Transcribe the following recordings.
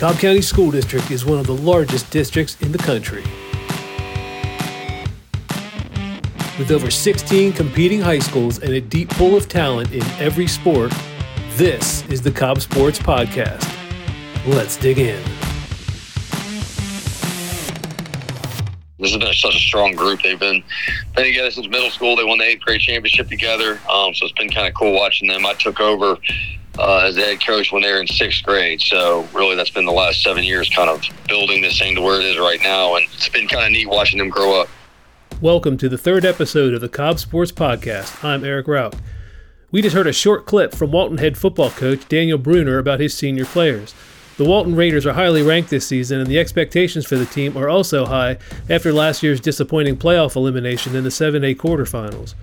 Cobb County School District is one of the largest districts in the country. With over 16 competing high schools and a deep pool of talent in every sport, this is the Cobb Sports Podcast. Let's dig in. This has been such a strong group. They've been been together since middle school. They won the eighth grade championship together. Um, so it's been kind of cool watching them. I took over uh, as the head coach when they were in sixth grade. So really, that's been the last seven years, kind of building this thing to where it is right now, and it's been kind of neat watching them grow up. Welcome to the third episode of the Cobb Sports Podcast. I'm Eric Rauch. We just heard a short clip from Walton head football coach Daniel Brunner about his senior players. The Walton Raiders are highly ranked this season, and the expectations for the team are also high after last year's disappointing playoff elimination in the 7A quarterfinals.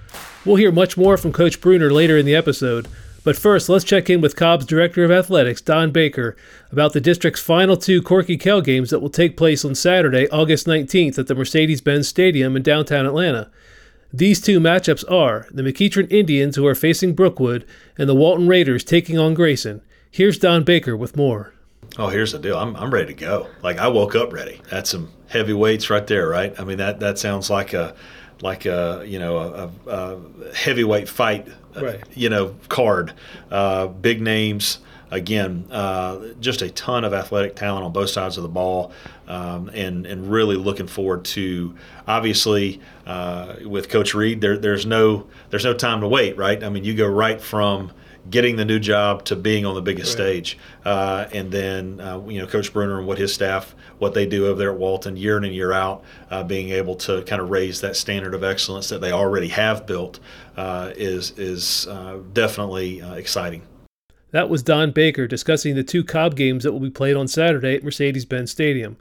We'll hear much more from Coach Brunner later in the episode, but first, let's check in with Cobb's Director of Athletics, Don Baker, about the district's final two Corky Kell games that will take place on Saturday, August 19th at the Mercedes Benz Stadium in downtown Atlanta. These two matchups are the McEachern Indians, who are facing Brookwood, and the Walton Raiders taking on Grayson. Here's Don Baker with more. Oh, here's the deal. I'm, I'm ready to go. Like I woke up ready. That's some heavy weights right there, right? I mean that that sounds like a like a you know a, a, a heavyweight fight, right. you know card. Uh, big names again, uh, just a ton of athletic talent on both sides of the ball, um, and and really looking forward to obviously uh, with Coach Reid. There, there's no there's no time to wait, right? I mean, you go right from getting the new job to being on the biggest right. stage. Uh, and then, uh, you know, Coach Brunner and what his staff, what they do over there at Walton year in and year out, uh, being able to kind of raise that standard of excellence that they already have built uh, is, is uh, definitely uh, exciting. That was Don Baker discussing the two Cobb games that will be played on Saturday at Mercedes Benz Stadium.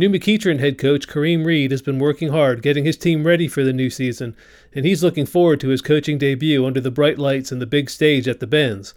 New McEachern head coach Kareem Reid has been working hard getting his team ready for the new season, and he's looking forward to his coaching debut under the bright lights and the big stage at the Benz.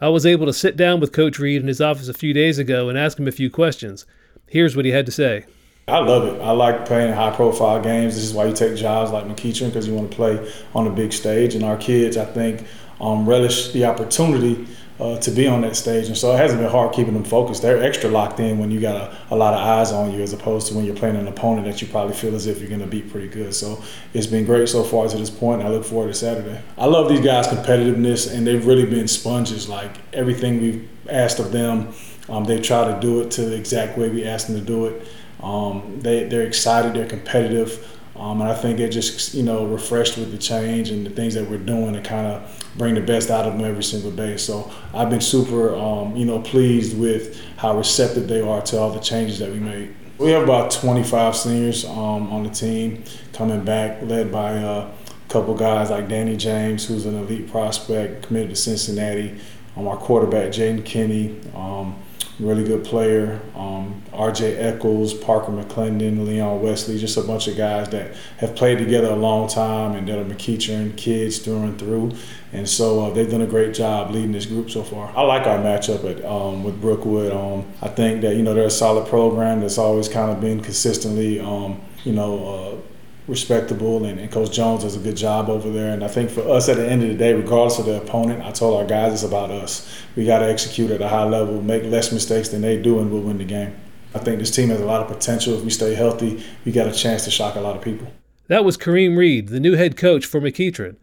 I was able to sit down with Coach Reid in his office a few days ago and ask him a few questions. Here's what he had to say. I love it. I like playing high profile games. This is why you take jobs like McEachern because you want to play on the big stage. And our kids, I think, um, relish the opportunity uh, to be on that stage. And so it hasn't been hard keeping them focused. They're extra locked in when you got a, a lot of eyes on you as opposed to when you're playing an opponent that you probably feel as if you're going to beat pretty good. So it's been great so far to this point. I look forward to Saturday. I love these guys' competitiveness, and they've really been sponges. Like everything we've asked of them, um, they try to do it to the exact way we asked them to do it. Um, they, they're excited, they're competitive. Um, and I think it just, you know, refreshed with the change and the things that we're doing to kind of bring the best out of them every single day. So I've been super, um, you know, pleased with how receptive they are to all the changes that we made. We have about 25 seniors um, on the team coming back, led by uh, a couple guys like Danny James, who's an elite prospect, committed to Cincinnati. Um, our quarterback, Jaden Kinney. Um, really good player. Um, R.J. Eccles, Parker McClendon, Leon Wesley, just a bunch of guys that have played together a long time and that are McEachern kids through and through. And so uh, they've done a great job leading this group so far. I like our matchup at, um, with Brookwood. Um, I think that you know they're a solid program that's always kind of been consistently, um, you know. Uh, respectable, and, and, Coach Jones does a good job over there. And I think for us, at the end of the day, regardless of the opponent, I told our guys it's about us. We got to execute at a high level, make less mistakes than they do, and we'll win the game. I think this team has a lot of potential. If we stay healthy, we got a chance to shock a lot of people. That was Kareem Reid, the new head coach for McEachern.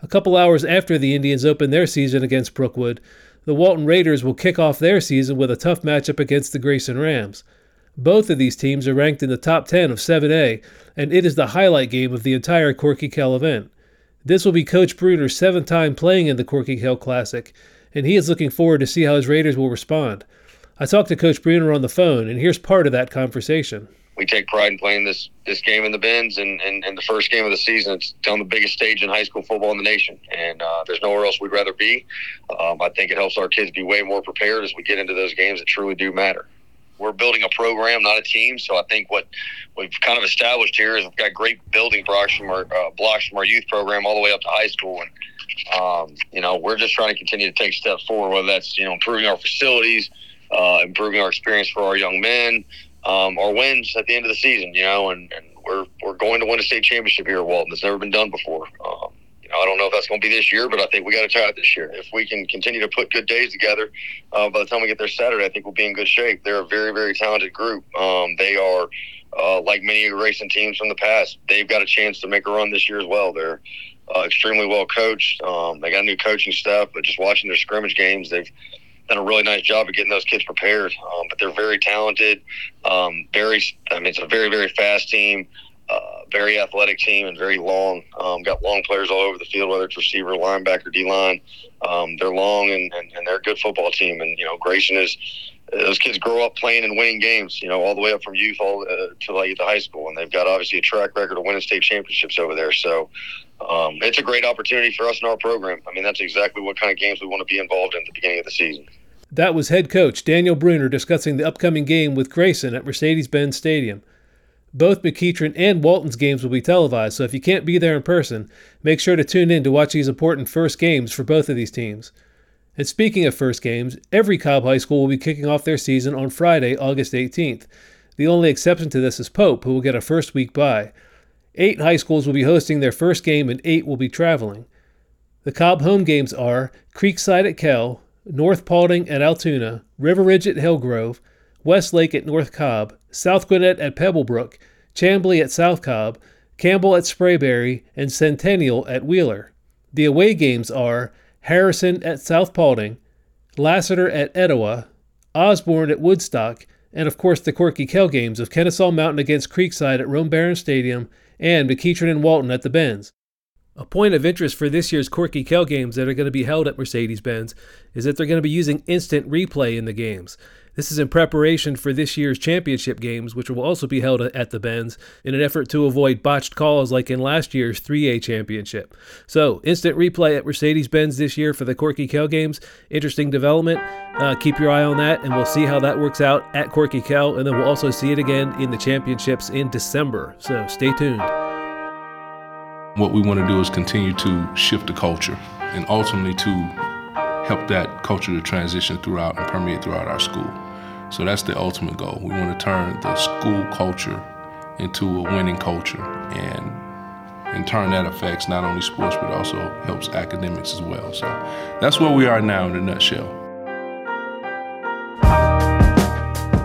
A couple hours after the Indians open their season against Brookwood, the Walton Raiders will kick off their season with a tough matchup against the Grayson Rams. Both of these teams are ranked in the top 10 of 7A, and it is the highlight game of the entire Corky Kell event. This will be Coach Brunner's seventh time playing in the Corky Kell Classic, and he is looking forward to see how his Raiders will respond. I talked to Coach Brunner on the phone, and here's part of that conversation. We take pride in playing this this game in the Benz and, and, and the first game of the season. It's on the biggest stage in high school football in the nation, and uh, there's nowhere else we'd rather be. Um, I think it helps our kids be way more prepared as we get into those games that truly do matter we're building a program, not a team. So I think what we've kind of established here is we've got great building blocks from our uh, blocks from our youth program all the way up to high school, and um, you know we're just trying to continue to take steps forward. Whether that's you know improving our facilities, uh, improving our experience for our young men, um, our wins at the end of the season. You know, and, and we're we're going to win a state championship here at Walton. It's never been done before. Um, I don't know if that's going to be this year, but I think we got to try it this year. If we can continue to put good days together, uh, by the time we get there Saturday, I think we'll be in good shape. They're a very, very talented group. Um, they are, uh, like many racing teams from the past, they've got a chance to make a run this year as well. They're uh, extremely well coached. Um, they got new coaching staff, but just watching their scrimmage games, they've done a really nice job of getting those kids prepared. Um, but they're very talented. Um, very, I mean, it's a very, very fast team. Uh, very athletic team and very long. Um, got long players all over the field, whether it's receiver, linebacker, D line. Um, they're long and, and, and, they're a good football team. And you know, Grayson is those kids grow up playing and winning games. You know, all the way up from youth all uh, to like the high school, and they've got obviously a track record of winning state championships over there. So um, it's a great opportunity for us in our program. I mean, that's exactly what kind of games we want to be involved in at the beginning of the season. That was head coach Daniel Brunner discussing the upcoming game with Grayson at Mercedes Benz Stadium. Both McEachern and Walton's games will be televised, so if you can't be there in person, make sure to tune in to watch these important first games for both of these teams. And speaking of first games, every Cobb High School will be kicking off their season on Friday, August 18th. The only exception to this is Pope, who will get a first week bye. Eight high schools will be hosting their first game, and eight will be traveling. The Cobb home games are Creekside at Kell, North Paulding at Allatoona, River Ridge at Hillgrove, Westlake at North Cobb, South Gwinnett at Pebblebrook, Chamblee at South Cobb, Campbell at Sprayberry, and Centennial at Wheeler. The away games are Harrison at South Paulding, Lassiter at Etowah, Osborne at Woodstock, and of course the Corky Kell games of Kennesaw Mountain against Creekside at Rome Barron Stadium and McEachern and Walton at the Benz. A point of interest for this year's Corky Kell games that are going to be held at Mercedes Benz is that they're going to be using instant replay in the games. This is in preparation for this year's championship games, which will also be held at the Benz in an effort to avoid botched calls like in last year's 3A championship. So, instant replay at Mercedes Benz this year for the Corky Kell games. Interesting development. Uh, keep your eye on that, and we'll see how that works out at Corky Kell, and then we'll also see it again in the championships in December. So, stay tuned. What we want to do is continue to shift the culture and ultimately to help that culture to transition throughout and permeate throughout our school. So that's the ultimate goal. We want to turn the school culture into a winning culture and in turn that affects not only sports but also helps academics as well. So that's where we are now in a nutshell.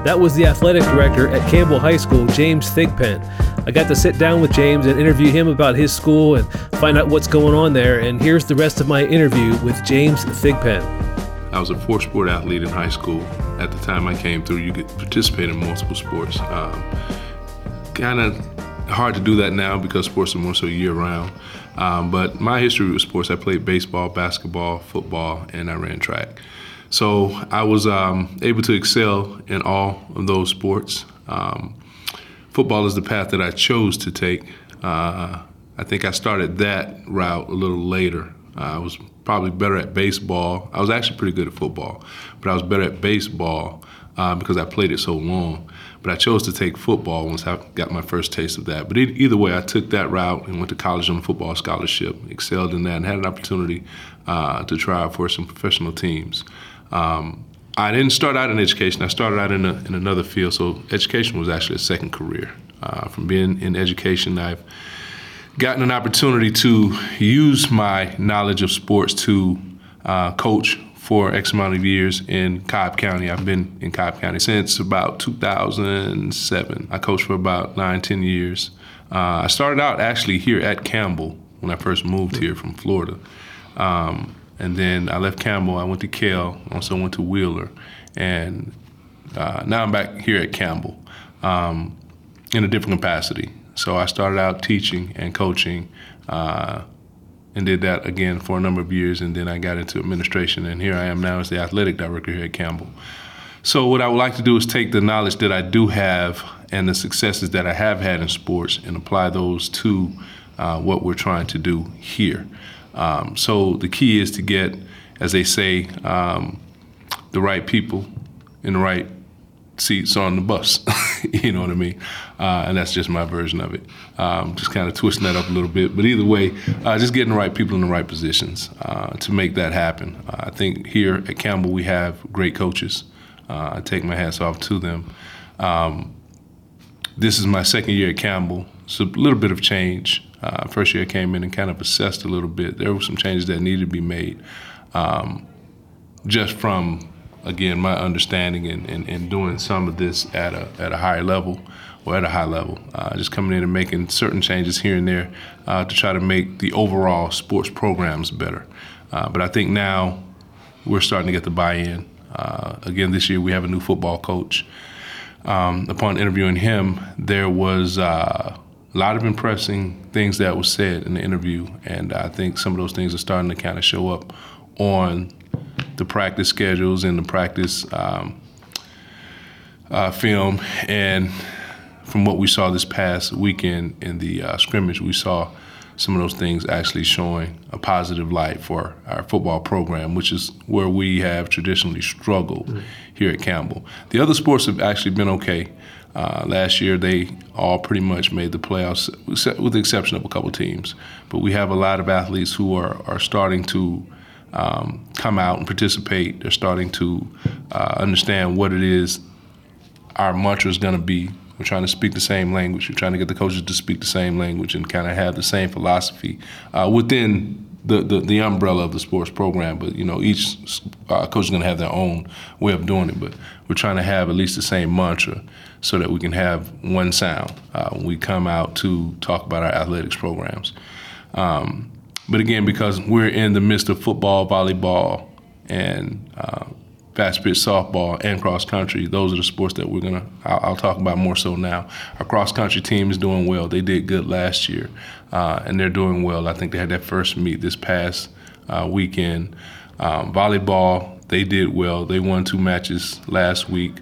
That was the athletic director at Campbell High School, James Thigpen. I got to sit down with James and interview him about his school and find out what's going on there. And here's the rest of my interview with James Thigpen. I was a four sport athlete in high school. At the time I came through, you could participate in multiple sports. Um, kind of hard to do that now because sports are more so year round. Um, but my history with sports, I played baseball, basketball, football, and I ran track. So I was um, able to excel in all of those sports. Um, football is the path that I chose to take. Uh, I think I started that route a little later. Uh, I was probably better at baseball. I was actually pretty good at football, but I was better at baseball uh, because I played it so long. But I chose to take football once I got my first taste of that. But either way, I took that route and went to college on a football scholarship, excelled in that, and had an opportunity uh, to try for some professional teams. Um, I didn't start out in education. I started out in, a, in another field. So education was actually a second career. Uh, from being in education, I've gotten an opportunity to use my knowledge of sports to uh, coach for X amount of years in Cobb County. I've been in Cobb County since about 2007. I coached for about nine, ten years. Uh, I started out actually here at Campbell when I first moved here from Florida. Um, and then I left Campbell. I went to Kell. Also went to Wheeler, and uh, now I'm back here at Campbell um, in a different capacity. So I started out teaching and coaching, uh, and did that again for a number of years. And then I got into administration, and here I am now as the athletic director here at Campbell. So what I would like to do is take the knowledge that I do have and the successes that I have had in sports and apply those to uh, what we're trying to do here. Um, so the key is to get, as they say, um, the right people in the right seats on the bus. you know what I mean? Uh, and that's just my version of it. Um, just kind of twisting that up a little bit. But either way, uh, just getting the right people in the right positions uh, to make that happen. Uh, I think here at Campbell we have great coaches. Uh, I take my hats off to them. Um, this is my second year at Campbell. it's a little bit of change. Uh, first year I came in and kind of assessed a little bit. There were some changes that needed to be made, um, just from again my understanding and, and, and, doing some of this at a at a higher level or at a high level. Uh, just coming in and making certain changes here and there uh, to try to make the overall sports programs better. Uh, but I think now we're starting to get the buy-in. Uh, again, this year we have a new football coach. Um, upon interviewing him, there was uh, a lot of impressing things that was said in the interview, and I think some of those things are starting to kind of show up on the practice schedules and the practice um, uh, film. And from what we saw this past weekend in the uh, scrimmage, we saw some of those things actually showing a positive light for our football program, which is where we have traditionally struggled mm-hmm. here at Campbell. The other sports have actually been okay. Uh, last year, they all pretty much made the playoffs, with the exception of a couple teams. But we have a lot of athletes who are, are starting to um, come out and participate. They're starting to uh, understand what it is our mantra is going to be we're trying to speak the same language. We're trying to get the coaches to speak the same language and kind of have the same philosophy uh, within the, the, the, umbrella of the sports program. But you know, each uh, coach is going to have their own way of doing it. But we're trying to have at least the same mantra so that we can have one sound uh, when we come out to talk about our athletics programs. Um, but again, because we're in the midst of football, volleyball, and uh, fast pitch softball and cross country. Those are the sports that we're gonna. I'll, I'll, talk about more so now. Our cross country team is doing well. They did good last year, uh, and they're doing well. I think they had their first meet this past uh, weekend. Um, volleyball, they did well. They won two matches last week.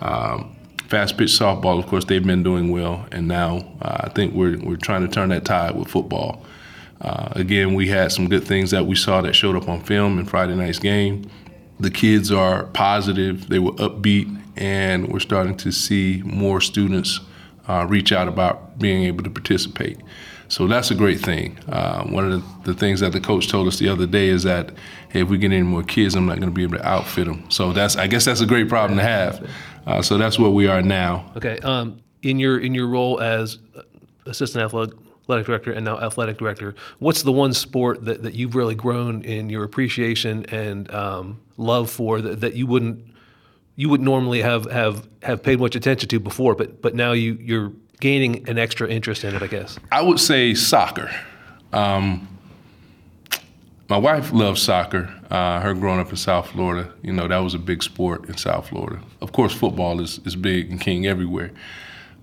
Um, fast pitch softball, of course, they've been doing well, and now uh, I think we're we're trying to turn that tide with football. Uh, again, we had some good things that we saw that showed up on film in Friday night's game the kids are positive, they were upbeat, and we're starting to see more students uh, reach out about being able to participate. So that's a great thing. Uh, one of the, the, things that the coach told us the other day is that hey, if we get any more kids, I'm not going to be able to outfit them. So that's I guess that's a great problem to have. Uh, so that's where we are now. Okay. Um, in your in your role as assistant athletic athletic director and now athletic director, what's the one sport that, that you've really grown in your appreciation and um, love for that, that you wouldn't you would normally have, have have paid much attention to before, but but now you you're gaining an extra interest in it, I guess. I would say soccer. Um, my wife loves soccer. Uh, her growing up in South Florida, you know, that was a big sport in South Florida. Of course, football is, is big and king everywhere.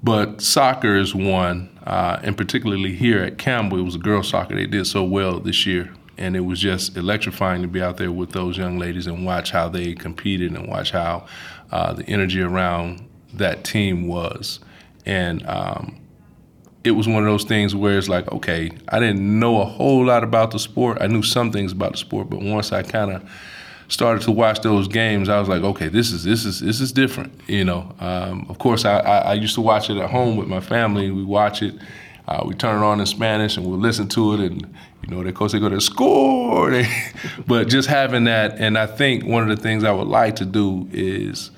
But soccer is one, uh, and particularly here at Campbell, it was a girls soccer. They did so well this year, and it was just electrifying to be out there with those young ladies and watch how they competed and watch how uh, the energy around that team was. And um, it was one of those things where it's like, okay, I didn't know a whole lot about the sport. I knew some things about the sport, but once I kind of started to watch those games, I was like, okay, this is this is this is different. You know, um, of course, I, I, I, used to watch it at home with my family. We watch it. Uh, we turn it on in Spanish and we'll listen to it, and you know, of course they go to score. They, but just having that, and I think one of the things I would like to do is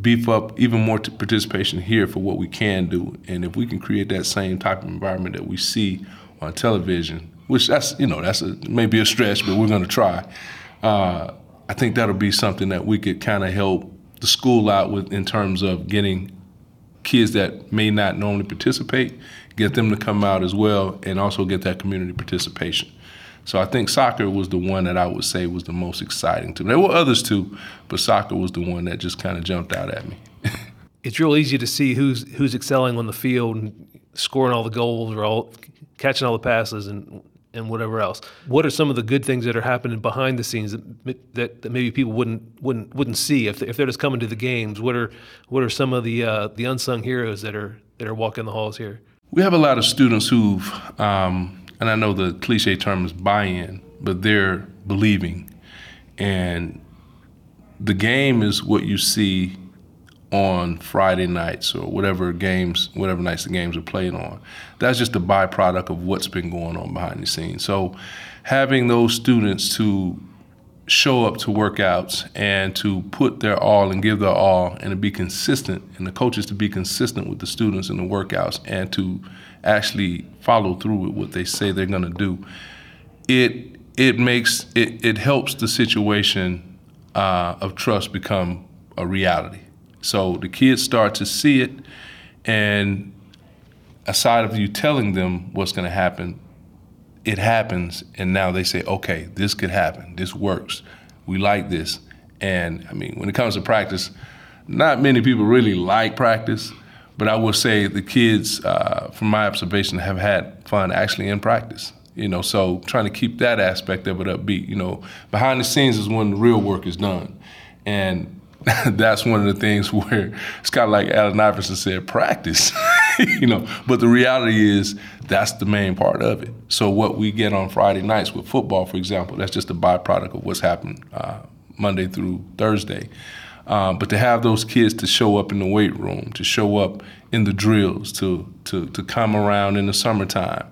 beef up even more participation here for what we can do, and if we can create that same type of environment that we see on television, which that's you know that's a, maybe a stretch, but we're going to try. Uh, I think that'll be something that we could kind of help the school out with in terms of getting kids that may not normally participate, get them to come out as well, and also get that community participation. So I think soccer was the one that I would say was the most exciting to me. There were others too, but soccer was the one that just kind of jumped out at me. it's real easy to see who's who's excelling on the field and scoring all the goals or all catching all the passes and and whatever else. What are some of the good things that are happening behind the scenes that, that, that maybe people wouldn't wouldn't wouldn't see if, they, if they're just coming to the games? What are what are some of the uh, the unsung heroes that are that are walking the halls here? We have a lot of students who've, um, and I know the cliche term is buy-in, but they're believing, and the game is what you see on Friday nights or whatever games, whatever nights the games are played on. That's just a byproduct of what's been going on behind the scenes. So having those students to show up to workouts and to put their all and give their all and to be consistent and the coaches to be consistent with the students in the workouts and to actually follow through with what they say they're going to do it it makes it, it helps the situation uh, of trust become a reality so the kids start to see it and aside of you telling them what's going to happen it happens, and now they say, okay, this could happen. This works. We like this. And I mean, when it comes to practice, not many people really like practice, but I will say the kids, uh, from my observation, have had fun actually in practice. You know, so trying to keep that aspect of it upbeat. You know, behind the scenes is when the real work is done, and that's one of the things where it's kind of like Allen Iverson said, practice. you know, but the reality is that's the main part of it. So what we get on Friday nights with football, for example, that's just a byproduct of what's happened uh, Monday through Thursday. Um, but to have those kids to show up in the weight room, to show up in the drills, to to to come around in the summertime,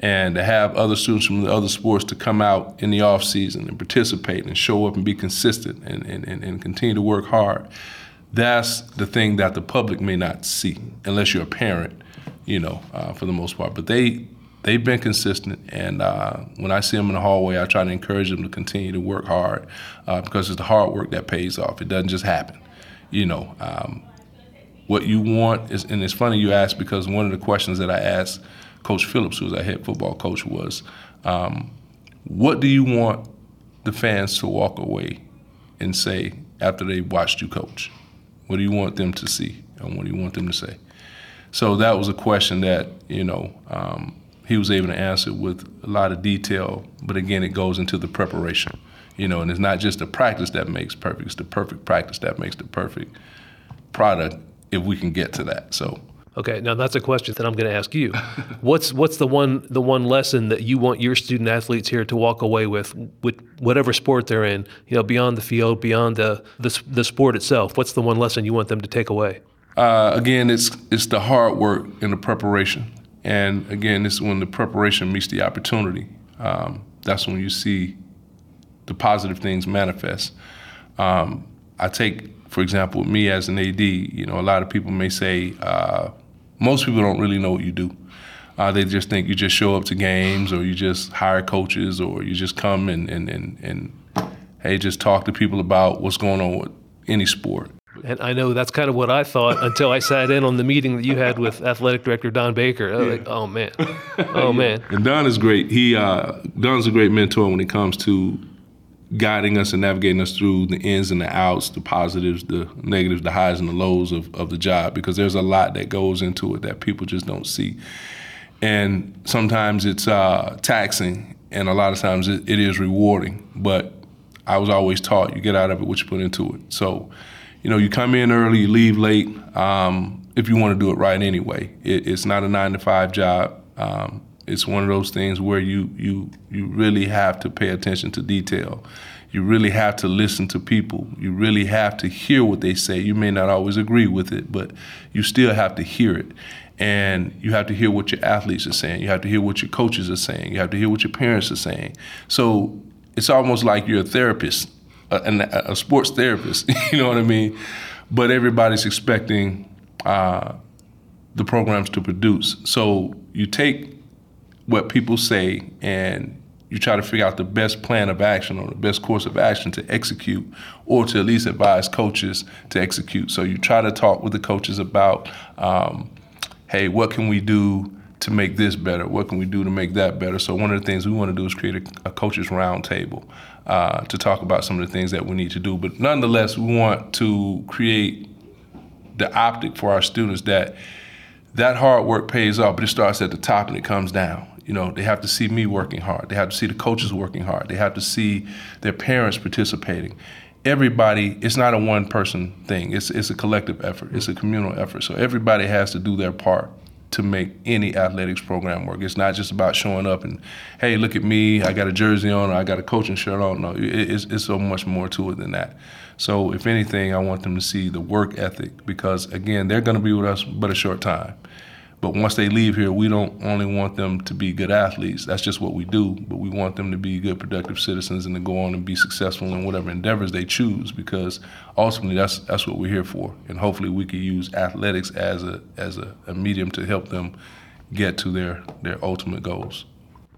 and to have other students from the other sports to come out in the off season and participate and show up and be consistent and, and, and continue to work hard. That's the thing that the public may not see unless you're a parent you know, uh, for the most part. But they they've been consistent, and uh, when I see them in the hallway, I try to encourage them to continue to work hard uh, because it's the hard work that pays off. It doesn't just happen, you know. Um, what you want is, and it's funny you ask because one of the questions that I asked Coach Phillips, who was our head football coach, was, um, "What do you want the fans to walk away and say after they watched you coach? What do you want them to see, and what do you want them to say?" So that was a question that you know um, he was able to answer with a lot of detail. But again, it goes into the preparation, you know, and it's not just the practice that makes perfect; it's the perfect practice that makes the perfect product. If we can get to that, so. Okay, now that's a question that I'm going to ask you. what's what's the one the one lesson that you want your student athletes here to walk away with with whatever sport they're in? You know, beyond the field, beyond the the, the sport itself. What's the one lesson you want them to take away? Uh, again, it's it's the hard work and the preparation, and again, it's when the preparation meets the opportunity. Um, that's when you see the positive things manifest. Um, I take, for example, me as an AD. You know, a lot of people may say uh, most people don't really know what you do. Uh, they just think you just show up to games, or you just hire coaches, or you just come and and and, and hey, just talk to people about what's going on with any sport. And I know that's kind of what I thought until I sat in on the meeting that you had with athletic director Don Baker. I was yeah. like, oh man, oh man. And Don is great. He uh, Don's a great mentor when it comes to guiding us and navigating us through the ins and the outs, the positives, the negatives, the highs and the lows of, of the job because there's a lot that goes into it that people just don't see. And sometimes it's uh, taxing, and a lot of times it, it is rewarding. But I was always taught you get out of it what you put into it. So you know, you come in early, you leave late. Um, if you want to do it right anyway, it, it's not a nine to five job. Um, it's one of those things where you you you really have to pay attention to detail. You really have to listen to people. You really have to hear what they say. You may not always agree with it, but you still have to hear it. And you have to hear what your athletes are saying. You have to hear what your coaches are saying. You have to hear what your parents are saying. So it's almost like you're a therapist a, a, sports therapist. you know what I mean? But everybody's expecting uh, the programs to produce. So you take what people say and you try to figure out the best plan of action or the best course of action to execute or to at least advise coaches to execute. So you try to talk with the coaches about, um, hey, what can we do to make this better? What can we do to make that better? So one of the things we want to do is create a, a coaches roundtable uh, to talk about some of the things that we need to do. But nonetheless, we want to create the optic for our students that that hard work pays off, but it starts at the top and it comes down. You know, they have to see me working hard. They have to see the coaches working hard. They have to see their parents participating. Everybody, it's not a one person thing. It's it's a collective effort. It's a communal effort. So everybody has to do their part to make any athletics program work. It's not just about showing up and, hey, look at me, I got a jersey on, or I got a coaching shirt on. No, it's, it's so much more to it than that. So, if anything, I want them to see the work ethic because, again, they're going to be with us but a short time. But once they leave here, we don't only want them to be good athletes. That's just what we do. But we want them to be good, productive citizens and to go on and be successful in whatever endeavors they choose. Because ultimately, that's that's what we're here for. And hopefully, we can use athletics as a as a, a medium to help them get to their their ultimate goals.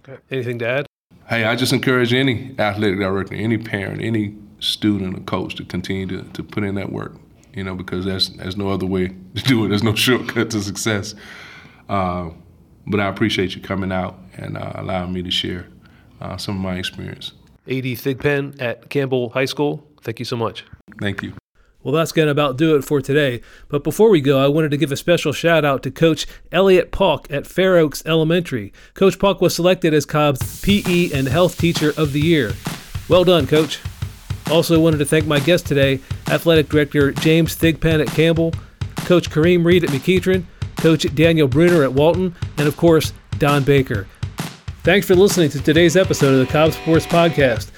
Okay. Anything to add? Hey, I just encourage any athletic director, any parent, any student or coach to continue to, to put in that work. You know, because there's there's no other way to do it. There's no shortcut to success. Uh, but I appreciate you coming out and uh, allowing me to share uh, some of my experience. AD Thigpen at Campbell High School, thank you so much. Thank you. Well, that's going to about do it for today. But before we go, I wanted to give a special shout out to Coach Elliot Pauk at Fair Oaks Elementary. Coach Pauk was selected as Cobb's PE and Health Teacher of the Year. Well done, Coach. Also, wanted to thank my guest today, Athletic Director James Thigpen at Campbell, Coach Kareem Reid at McEachern, Coach Daniel Brunner at Walton, and of course, Don Baker. Thanks for listening to today's episode of the Cobb Sports Podcast.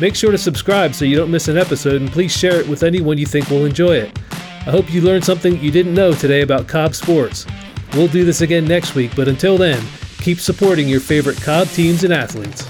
Make sure to subscribe so you don't miss an episode, and please share it with anyone you think will enjoy it. I hope you learned something you didn't know today about Cobb Sports. We'll do this again next week, but until then, keep supporting your favorite Cobb teams and athletes.